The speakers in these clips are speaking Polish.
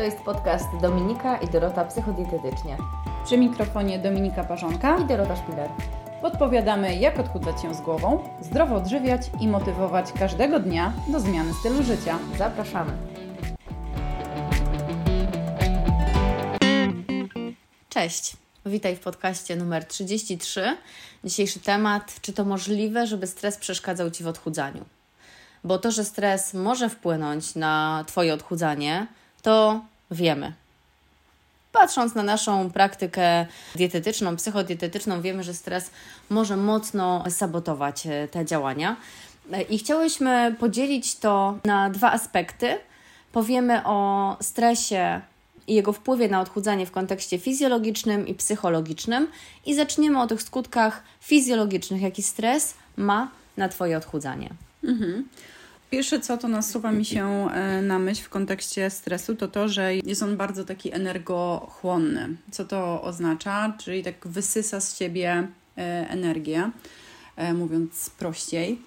To jest podcast Dominika i Dorota Psychodietetycznie. Przy mikrofonie Dominika Parzonka i Dorota Szpiler. Podpowiadamy, jak odchudzać się z głową, zdrowo odżywiać i motywować każdego dnia do zmiany stylu życia. Zapraszamy. Cześć. Witaj w podcaście numer 33. Dzisiejszy temat: czy to możliwe, żeby stres przeszkadzał Ci w odchudzaniu? Bo to, że stres może wpłynąć na Twoje odchudzanie, to wiemy. Patrząc na naszą praktykę dietetyczną, psychodietetyczną, wiemy, że stres może mocno sabotować e, te działania. E, I chciałyśmy podzielić to na dwa aspekty. Powiemy o stresie i jego wpływie na odchudzanie w kontekście fizjologicznym i psychologicznym i zaczniemy o tych skutkach fizjologicznych, jaki stres ma na Twoje odchudzanie. Mhm. Pierwsze co to nasuwa mi się e, na myśl w kontekście stresu, to to, że jest on bardzo taki energochłonny. Co to oznacza? Czyli tak wysysa z siebie e, energię, e, mówiąc prościej.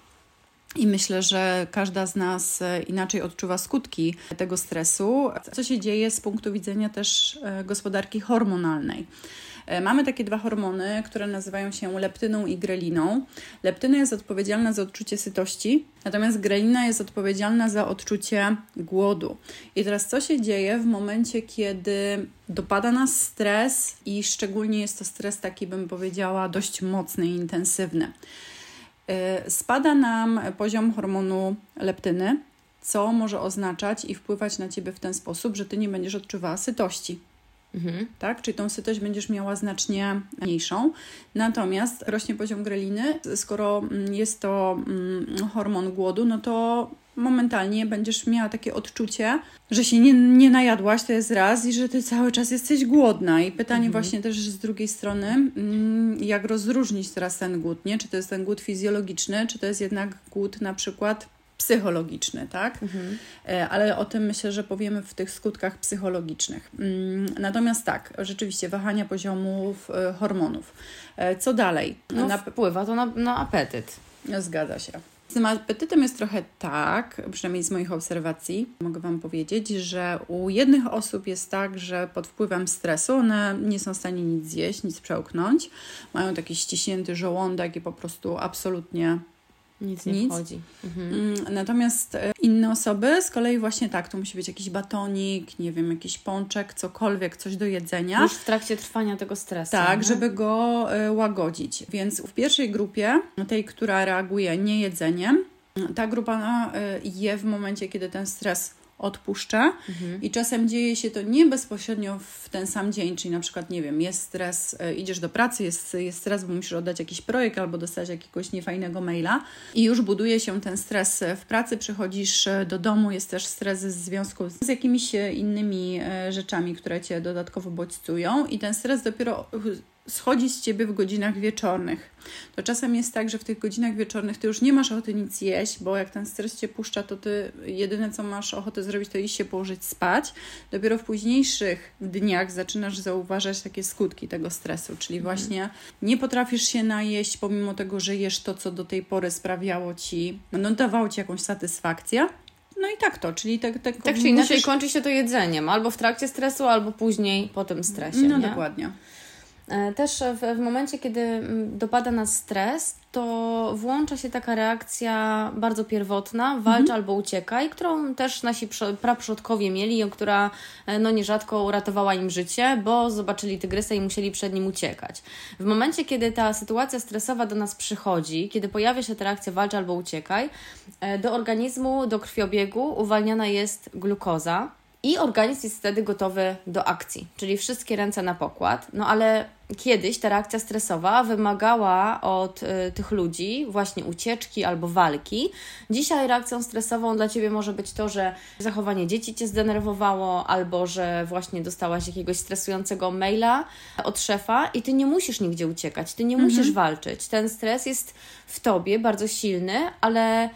I myślę, że każda z nas inaczej odczuwa skutki tego stresu. Co się dzieje z punktu widzenia też gospodarki hormonalnej? E, mamy takie dwa hormony, które nazywają się leptyną i greliną. Leptyna jest odpowiedzialna za odczucie sytości, natomiast grelina jest odpowiedzialna za odczucie głodu. I teraz co się dzieje w momencie, kiedy dopada nas stres i szczególnie jest to stres taki, bym powiedziała, dość mocny i intensywny. E, spada nam poziom hormonu leptyny, co może oznaczać i wpływać na ciebie w ten sposób, że ty nie będziesz odczuwała sytości. Mhm. Tak? Czyli tą sytość będziesz miała znacznie mniejszą. Natomiast rośnie poziom greliny. Skoro mm, jest to mm, hormon głodu, no to momentalnie będziesz miała takie odczucie, że się nie, nie najadłaś, to jest raz, i że ty cały czas jesteś głodna. I pytanie mhm. właśnie też z drugiej strony, mm, jak rozróżnić teraz ten głód, nie? Czy to jest ten głód fizjologiczny, czy to jest jednak głód na przykład psychologiczny, tak? Mhm. E, ale o tym myślę, że powiemy w tych skutkach psychologicznych. Mm, natomiast tak, rzeczywiście wahania poziomów e, hormonów. E, co dalej? No, na... Wpływa to na, na apetyt. Zgadza się. Z tym apetytem jest trochę tak, przynajmniej z moich obserwacji, mogę Wam powiedzieć, że u jednych osób jest tak, że pod wpływem stresu one nie są w stanie nic zjeść, nic przełknąć, mają taki ściśnięty żołądek i po prostu absolutnie nic nie Nic. wchodzi. Mhm. Mm, natomiast e, inne osoby z kolei właśnie tak, to musi być jakiś batonik, nie wiem, jakiś pączek, cokolwiek, coś do jedzenia. Już w trakcie trwania tego stresu. Tak, nie? żeby go e, łagodzić. Więc w pierwszej grupie, tej, która reaguje niejedzeniem, ta grupa e, je w momencie, kiedy ten stres odpuszcza mhm. i czasem dzieje się to nie bezpośrednio w ten sam dzień, czyli na przykład, nie wiem, jest stres, e, idziesz do pracy, jest, jest stres, bo musisz oddać jakiś projekt albo dostać jakiegoś niefajnego maila i już buduje się ten stres w pracy, przychodzisz e, do domu, jest też stres w związku z jakimiś e, innymi rzeczami, które Cię dodatkowo bodźcują i ten stres dopiero schodzi z ciebie w godzinach wieczornych. To czasem jest tak, że w tych godzinach wieczornych ty już nie masz ochoty nic jeść, bo jak ten stres cię puszcza, to ty jedyne co masz ochotę zrobić, to iść się położyć spać. Dopiero w późniejszych dniach zaczynasz zauważać takie skutki tego stresu, czyli mhm. właśnie nie potrafisz się najeść, pomimo tego, że jesz to, co do tej pory sprawiało ci, no dawało ci jakąś satysfakcję. No i tak to, czyli tak... Tak, tak czy inaczej kończy się to jedzeniem, albo w trakcie stresu, albo później po tym stresie, No nie? dokładnie. E, też w, w momencie, kiedy mm, dopada nas stres, to włącza się taka reakcja bardzo pierwotna, walcz mhm. albo uciekaj, którą też nasi praprzodkowie mieli, która e, no nierzadko uratowała im życie, bo zobaczyli tygrysa i musieli przed nim uciekać. W momencie, kiedy ta sytuacja stresowa do nas przychodzi, kiedy pojawia się ta reakcja walcz albo uciekaj, e, do organizmu, do krwiobiegu uwalniana jest glukoza, i organizm jest wtedy gotowy do akcji, czyli wszystkie ręce na pokład. No ale kiedyś ta reakcja stresowa wymagała od y, tych ludzi właśnie ucieczki albo walki. Dzisiaj reakcją stresową dla ciebie może być to, że zachowanie dzieci cię zdenerwowało, albo że właśnie dostałaś jakiegoś stresującego maila od szefa i ty nie musisz nigdzie uciekać, ty nie mhm. musisz walczyć. Ten stres jest w tobie bardzo silny, ale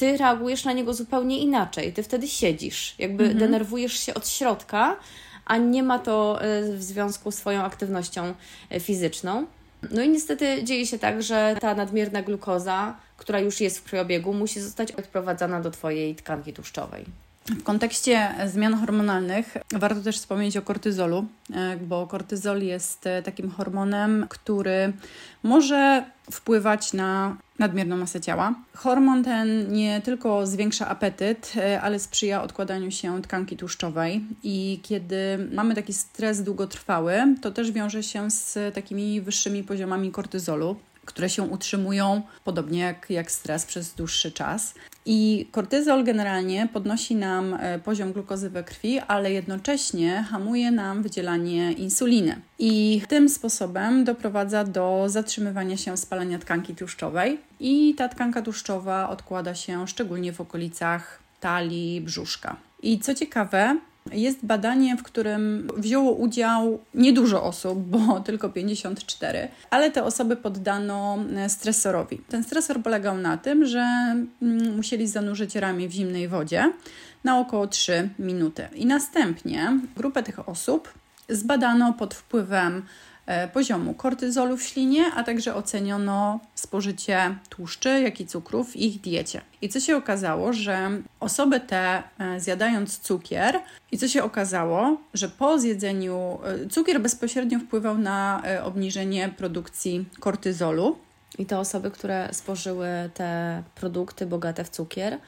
ty reagujesz na niego zupełnie inaczej. Ty wtedy siedzisz, jakby mhm. denerwujesz się od środka, a nie ma to e, w związku z Twoją aktywnością e, fizyczną. No i niestety dzieje się tak, że ta nadmierna glukoza, która już jest w krwiobiegu, musi zostać odprowadzana do Twojej tkanki tłuszczowej. W kontekście zmian hormonalnych warto też wspomnieć o kortyzolu, e, bo kortyzol jest e, takim hormonem, który może wpływać na nadmierną masę ciała. Hormon ten nie tylko zwiększa apetyt, e, ale sprzyja odkładaniu się tkanki tłuszczowej i kiedy mamy taki stres długotrwały, to też wiąże się z takimi wyższymi poziomami kortyzolu które się utrzymują, podobnie jak, jak stres, przez dłuższy czas. I kortyzol generalnie podnosi nam e, poziom glukozy we krwi, ale jednocześnie hamuje nam wydzielanie insuliny. I tym sposobem doprowadza do zatrzymywania się spalania tkanki tłuszczowej. I ta tkanka tłuszczowa odkłada się szczególnie w okolicach talii, brzuszka. I co ciekawe, jest badanie, w którym wzięło udział niedużo osób, bo tylko 54, ale te osoby poddano e, stresorowi. Ten stresor polegał na tym, że mm, musieli zanurzyć ramię w zimnej wodzie na około 3 minuty. I następnie grupę tych osób zbadano pod wpływem poziomu kortyzolu w ślinie, a także oceniono spożycie tłuszczy, jak i cukrów w ich diecie. I co się okazało, że osoby te e, zjadając cukier, i co się okazało, że po zjedzeniu e, cukier bezpośrednio wpływał na obniżenie produkcji kortyzolu. I te osoby, które spożyły te produkty bogate w cukier,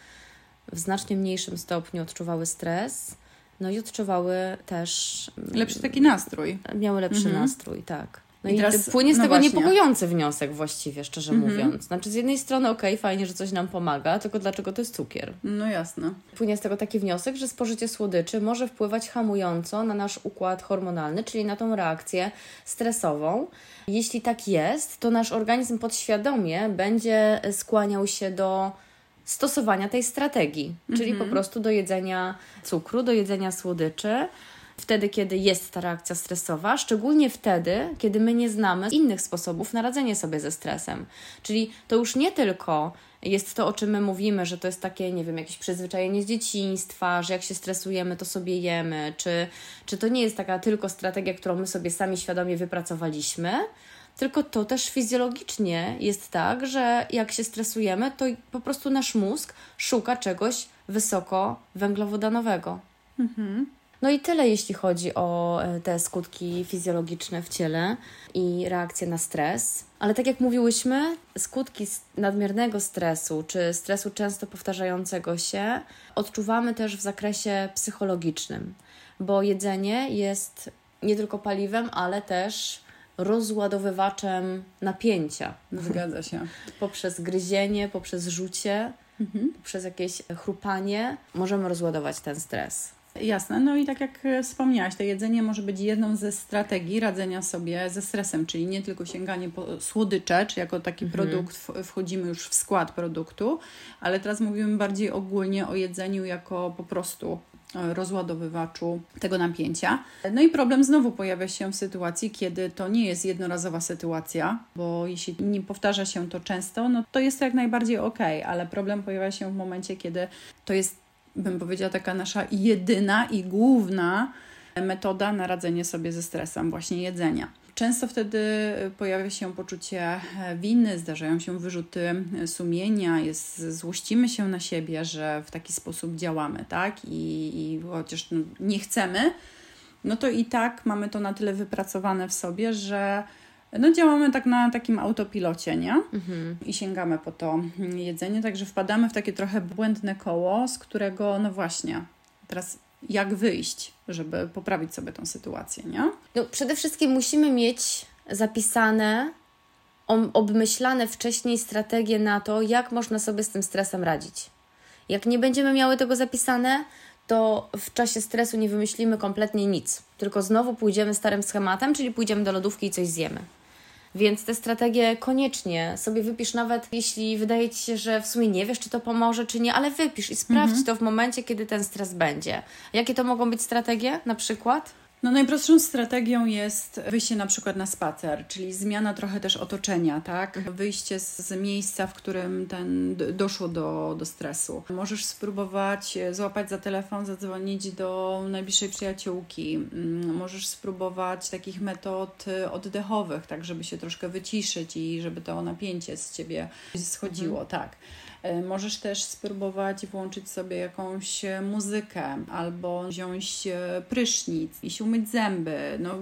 w znacznie mniejszym stopniu odczuwały stres, no i odczuwały też. Mm, lepszy taki nastrój. Miały lepszy mhm. nastrój, tak. No i, i teraz, płynie z no tego właśnie. niepokojący wniosek właściwie, szczerze mhm. mówiąc. Znaczy z jednej strony okej, okay, fajnie, że coś nam pomaga, tylko dlaczego to jest cukier? No jasne. Płynie z tego taki wniosek, że spożycie słodyczy może wpływać hamująco na nasz układ hormonalny, czyli na tą reakcję stresową. Jeśli tak jest, to nasz organizm podświadomie będzie skłaniał się do stosowania tej strategii, czyli po mhm. prostu do jedzenia cukru, do jedzenia słodyczy. Wtedy, kiedy jest ta reakcja stresowa, szczególnie wtedy, kiedy my nie znamy innych sposobów na radzenie sobie ze stresem. Czyli to już nie tylko jest to, o czym my mówimy, że to jest takie, nie wiem, jakieś przyzwyczajenie z dzieciństwa, że jak się stresujemy, to sobie jemy, czy, czy to nie jest taka tylko strategia, którą my sobie sami świadomie wypracowaliśmy, tylko to też fizjologicznie jest tak, że jak się stresujemy, to po prostu nasz mózg szuka czegoś wysoko węglowodanowego. Mhm. No i tyle, jeśli chodzi o e, te skutki fizjologiczne w ciele i reakcje na stres. Ale tak jak mówiłyśmy, skutki nadmiernego stresu czy stresu często powtarzającego się odczuwamy też w zakresie psychologicznym, bo jedzenie jest nie tylko paliwem, ale też rozładowywaczem napięcia. Zgadza się. poprzez gryzienie, poprzez rzucie, mhm. poprzez jakieś chrupanie możemy rozładować ten stres. Jasne, no i tak jak wspomniałaś, to jedzenie może być jedną ze strategii radzenia sobie ze stresem, czyli nie tylko sięganie po słodycze, czy jako taki mhm. produkt wchodzimy już w skład produktu, ale teraz mówimy bardziej ogólnie o jedzeniu jako po prostu rozładowywaczu tego napięcia. No i problem znowu pojawia się w sytuacji, kiedy to nie jest jednorazowa sytuacja, bo jeśli nie powtarza się to często, no to jest to jak najbardziej ok, ale problem pojawia się w momencie, kiedy to jest, bym powiedziała, taka nasza jedyna i główna metoda na radzenie sobie ze stresem, właśnie jedzenia. Często wtedy pojawia się poczucie winy, zdarzają się wyrzuty sumienia, jest, złościmy się na siebie, że w taki sposób działamy, tak? I, i chociaż no, nie chcemy, no to i tak mamy to na tyle wypracowane w sobie, że no działamy tak na takim autopilocie, nie? Mhm. I sięgamy po to jedzenie, także wpadamy w takie trochę błędne koło, z którego, no właśnie, teraz jak wyjść, żeby poprawić sobie tą sytuację, nie? No, przede wszystkim musimy mieć zapisane, obmyślane wcześniej strategie na to, jak można sobie z tym stresem radzić. Jak nie będziemy miały tego zapisane, to w czasie stresu nie wymyślimy kompletnie nic, tylko znowu pójdziemy starym schematem, czyli pójdziemy do lodówki i coś zjemy. Więc te strategie koniecznie sobie wypisz, nawet jeśli wydaje ci się, że w sumie nie wiesz, czy to pomoże, czy nie, ale wypisz i sprawdź mhm. to w momencie, kiedy ten stres będzie. Jakie to mogą być strategie na przykład? No najprostszą strategią jest wyjście na przykład na spacer, czyli zmiana trochę też otoczenia, tak? Wyjście z, miejsca, w którym ten doszło do, do stresu. Możesz spróbować złapać za telefon, zadzwonić do najbliższej przyjaciółki. Mm, możesz spróbować takich metod oddechowych, tak żeby się troszkę wyciszyć i żeby to napięcie z ciebie schodziło, mhm. tak. E, możesz też spróbować włączyć sobie jakąś muzykę albo wziąć e, prysznic, iść umyć zęby. No,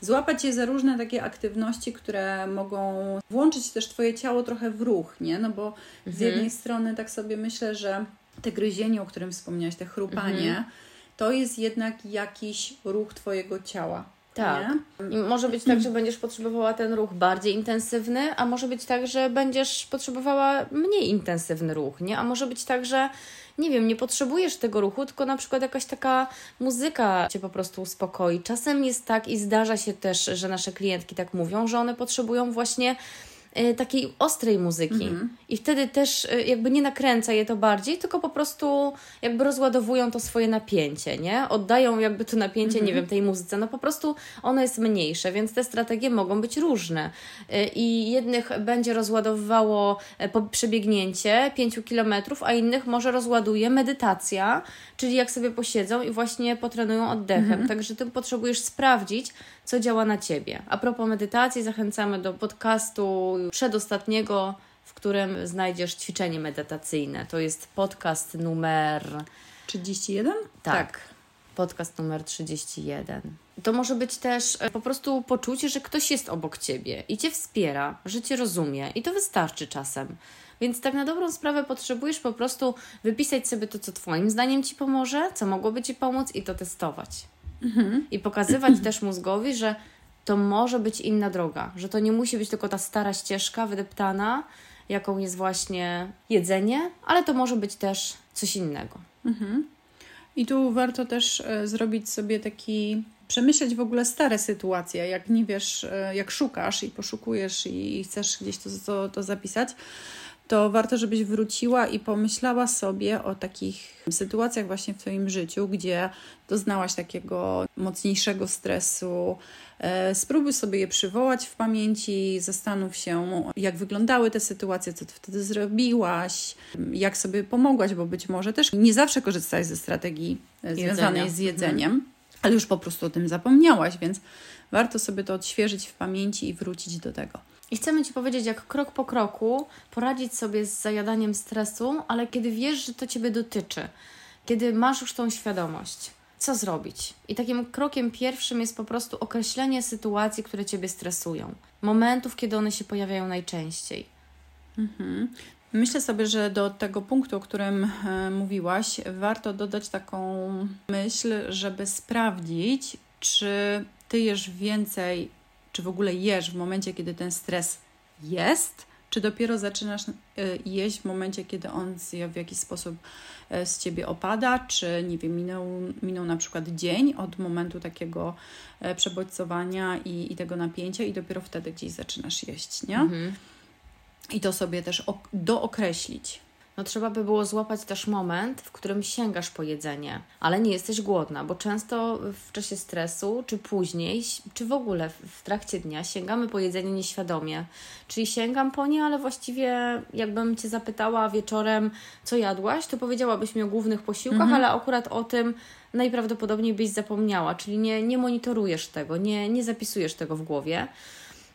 złapać je za różne takie aktywności, które mogą włączyć też Twoje ciało trochę w ruch, nie? No bo z mhm. jednej strony tak sobie myślę, że te gryzienie, o którym wspomniałaś, te chrupanie, mhm. to jest jednak jakiś ruch Twojego ciała. Tak. I może być tak, że będziesz potrzebowała ten ruch bardziej intensywny, a może być tak, że będziesz potrzebowała mniej intensywny ruch, nie? A może być tak, że nie wiem, nie potrzebujesz tego ruchu, tylko na przykład jakaś taka muzyka cię po prostu uspokoi. Czasem jest tak i zdarza się też, że nasze klientki tak mówią, że one potrzebują właśnie takiej ostrej muzyki. Mhm. I wtedy też e, jakby nie nakręca je to bardziej, tylko po prostu jakby rozładowują to swoje napięcie, nie? Oddają jakby to napięcie, nie mhm. wiem, tej muzyce. No po prostu ono jest mniejsze, więc te strategie mogą być różne. E, I jednych będzie rozładowywało przebiegnięcie 5 kilometrów, a innych może rozładuje medytacja, czyli jak sobie posiedzą i właśnie potrenują oddechem. Mhm. Także ty potrzebujesz sprawdzić, co działa na ciebie. A propos medytacji, zachęcamy do podcastu przedostatniego, w którym znajdziesz ćwiczenie medytacyjne. To jest podcast numer 31? Tak. tak. Podcast numer 31. To może być też e, po prostu poczucie, że ktoś jest obok ciebie i cię wspiera, że cię rozumie, i to wystarczy czasem. Więc tak na dobrą sprawę potrzebujesz po prostu wypisać sobie to, co Twoim zdaniem ci pomoże, co mogłoby ci pomóc i to testować. Mhm. I pokazywać też mózgowi, że to może być inna droga, że to nie musi być tylko ta stara ścieżka wydeptana, jaką jest właśnie jedzenie, ale to może być też coś innego. Mhm. I tu warto też e, zrobić sobie taki, przemyśleć w ogóle stare sytuacje, jak nie wiesz, e, jak szukasz i poszukujesz i chcesz gdzieś to, to, to zapisać, to warto, żebyś wróciła i pomyślała sobie o takich sytuacjach właśnie w Twoim życiu, gdzie doznałaś takiego mocniejszego stresu. E, spróbuj sobie je przywołać w pamięci, zastanów się, jak wyglądały te sytuacje, co Ty wtedy zrobiłaś, jak sobie pomogłaś, bo być może też nie zawsze korzystałaś ze strategii związanej z jedzeniem, mhm. ale już po prostu o tym zapomniałaś, więc warto sobie to odświeżyć w pamięci i wrócić do tego. I chcemy Ci powiedzieć, jak krok po kroku poradzić sobie z zajadaniem stresu, ale kiedy wiesz, że to Ciebie dotyczy, kiedy masz już tą świadomość, co zrobić. I takim krokiem pierwszym jest po prostu określenie sytuacji, które Ciebie stresują, momentów, kiedy one się pojawiają najczęściej. Mhm. Myślę sobie, że do tego punktu, o którym e, mówiłaś, warto dodać taką myśl, żeby sprawdzić, czy ty jesz więcej czy w ogóle jesz w momencie, kiedy ten stres jest, czy dopiero zaczynasz y, jeść w momencie, kiedy on w jakiś sposób y, z ciebie opada, czy nie wiem, minął, minął na przykład dzień od momentu takiego y, przebodźcowania i, i tego napięcia, i dopiero wtedy gdzieś zaczynasz jeść, nie? Mhm. I to sobie też dookreślić no trzeba by było złapać też moment, w którym sięgasz po jedzenie, ale nie jesteś głodna, bo często w czasie stresu, czy później, czy w ogóle w trakcie dnia sięgamy po jedzenie nieświadomie. Czyli sięgam po nie, ale właściwie jakbym Cię zapytała wieczorem, co jadłaś, to powiedziałabyś mi o głównych posiłkach, mhm. ale akurat o tym najprawdopodobniej byś zapomniała, czyli nie, nie monitorujesz tego, nie, nie zapisujesz tego w głowie.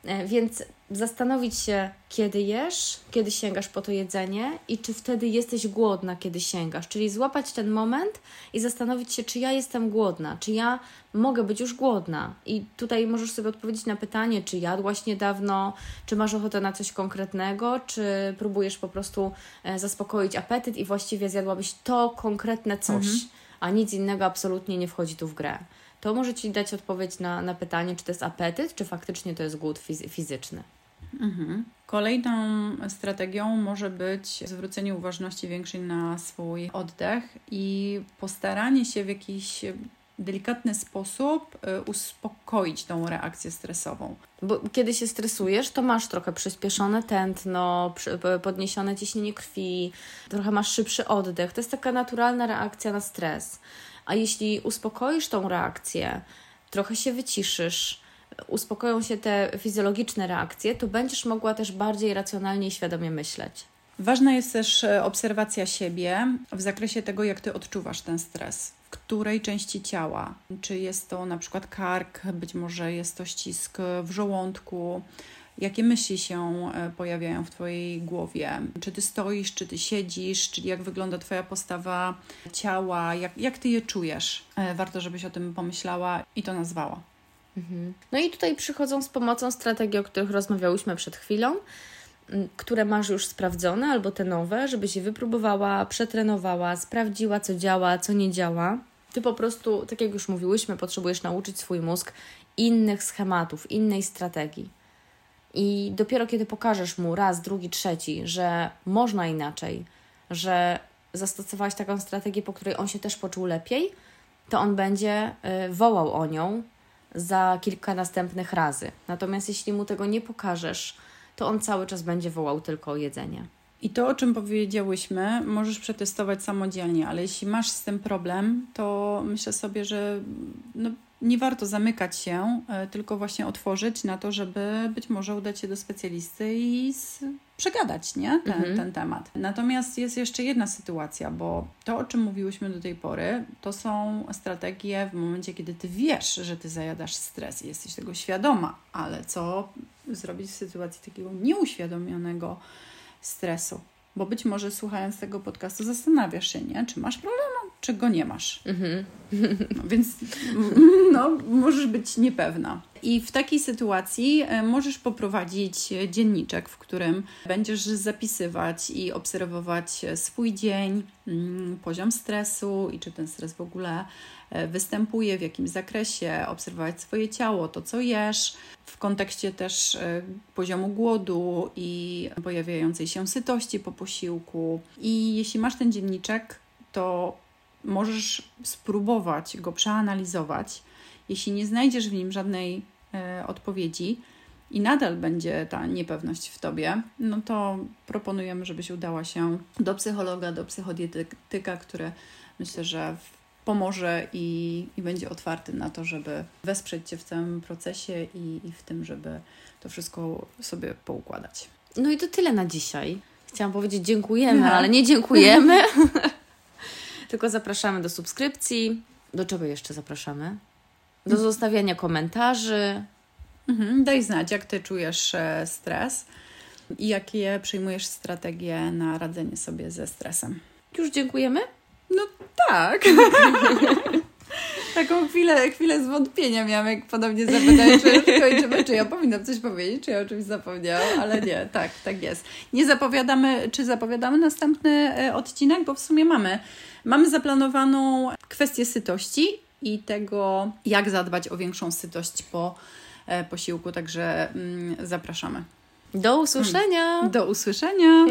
E, więc zastanowić się, kiedy jesz, kiedy sięgasz po to jedzenie i czy wtedy jesteś głodna, kiedy sięgasz. Czyli złapać ten moment i zastanowić się, czy ja jestem głodna, czy ja mogę być już głodna. I tutaj możesz sobie odpowiedzieć na pytanie, czy jadłaś niedawno, czy masz ochotę na coś konkretnego, czy próbujesz po prostu e, zaspokoić apetyt i właściwie zjadłabyś to konkretne coś, mhm. a nic innego absolutnie nie wchodzi tu w grę to może Ci dać odpowiedź na, na pytanie, czy to jest apetyt, czy faktycznie to jest głód fizyczny. Mhm. Kolejną strategią może być zwrócenie uważności większej na swój oddech i postaranie się w jakiś delikatny sposób y, uspokoić tą reakcję stresową. Bo kiedy się stresujesz, to masz trochę przyspieszone tętno, podniesione ciśnienie krwi, trochę masz szybszy oddech. To jest taka naturalna reakcja na stres. A jeśli uspokoisz tą reakcję, trochę się wyciszysz, uspokoją się te fizjologiczne reakcje, to będziesz mogła też bardziej racjonalnie i świadomie myśleć. Ważna jest też e, obserwacja siebie w zakresie tego, jak ty odczuwasz ten stres. W której części ciała? Czy jest to na przykład kark, być może jest to ścisk w żołądku, jakie myśli się e, pojawiają w Twojej głowie. Czy Ty stoisz, czy Ty siedzisz, czyli jak wygląda Twoja postawa ciała, jak, jak Ty je czujesz. E, warto, żebyś o tym pomyślała i to nazwała. Mhm. No i tutaj przychodzą z pomocą strategii, o których rozmawiałyśmy przed chwilą, które masz już sprawdzone, albo te nowe, żebyś je wypróbowała, przetrenowała, sprawdziła, co działa, co nie działa. Ty po prostu, tak jak już mówiłyśmy, potrzebujesz nauczyć swój mózg innych schematów, innej strategii. I dopiero kiedy pokażesz mu raz, drugi, trzeci, że można inaczej, że zastosowałaś taką strategię, po której on się też poczuł lepiej, to on będzie y, wołał o nią za kilka następnych razy. Natomiast jeśli mu tego nie pokażesz, to on cały czas będzie wołał tylko o jedzenie. I to, o czym powiedziałyśmy, możesz przetestować samodzielnie, ale jeśli masz z tym problem, to myślę sobie, że no, nie warto zamykać się, e, tylko właśnie otworzyć na to, żeby być może udać się do specjalisty i przegadać nie? Ten, mhm. ten temat. Natomiast jest jeszcze jedna sytuacja, bo to, o czym mówiłyśmy do tej pory, to są strategie w momencie, kiedy ty wiesz, że ty zajadasz stres i jesteś tego świadoma, ale co zrobić w sytuacji takiego nieuświadomionego stresu? Bo być może słuchając tego podcastu zastanawiasz się, nie? Czy masz problem, czy go nie masz. Mhm. No, więc no, możesz być niepewna. I w takiej sytuacji e, możesz poprowadzić dzienniczek, w którym będziesz zapisywać i obserwować swój dzień, mm, poziom stresu i czy ten stres w ogóle e, występuje, w jakim zakresie, obserwować swoje ciało, to co jesz, w kontekście też e, poziomu głodu i pojawiającej się sytości po posiłku. I jeśli masz ten dzienniczek, to możesz spróbować go przeanalizować. Jeśli nie znajdziesz w nim żadnej e, odpowiedzi i nadal będzie ta niepewność w tobie, no to proponujemy, żebyś udała się do psychologa, do psychodietyka, który myślę, że pomoże i, i będzie otwarty na to, żeby wesprzeć Cię w tym procesie i, i w tym, żeby to wszystko sobie poukładać. No i to tyle na dzisiaj. Chciałam powiedzieć dziękujemy, Aha. ale nie dziękujemy. Tylko zapraszamy do subskrypcji. Do czego jeszcze zapraszamy? Do zostawiania komentarzy. Mhm, daj znać, jak ty czujesz e, stres i jakie przyjmujesz strategie na radzenie sobie ze stresem. Już dziękujemy? No tak. Taką chwilę, chwilę zwątpienia miałam, jak podobnie zapytać, czy kończymy, czy ja powinnam coś powiedzieć, czy ja o czymś zapomniałam, ale nie, tak, tak jest. Nie zapowiadamy, czy zapowiadamy następny e, odcinek, bo w sumie mamy Mamy zaplanowaną kwestię sytości i tego, jak zadbać o większą sytość po e, posiłku, także mm, zapraszamy. Do usłyszenia. Do usłyszenia.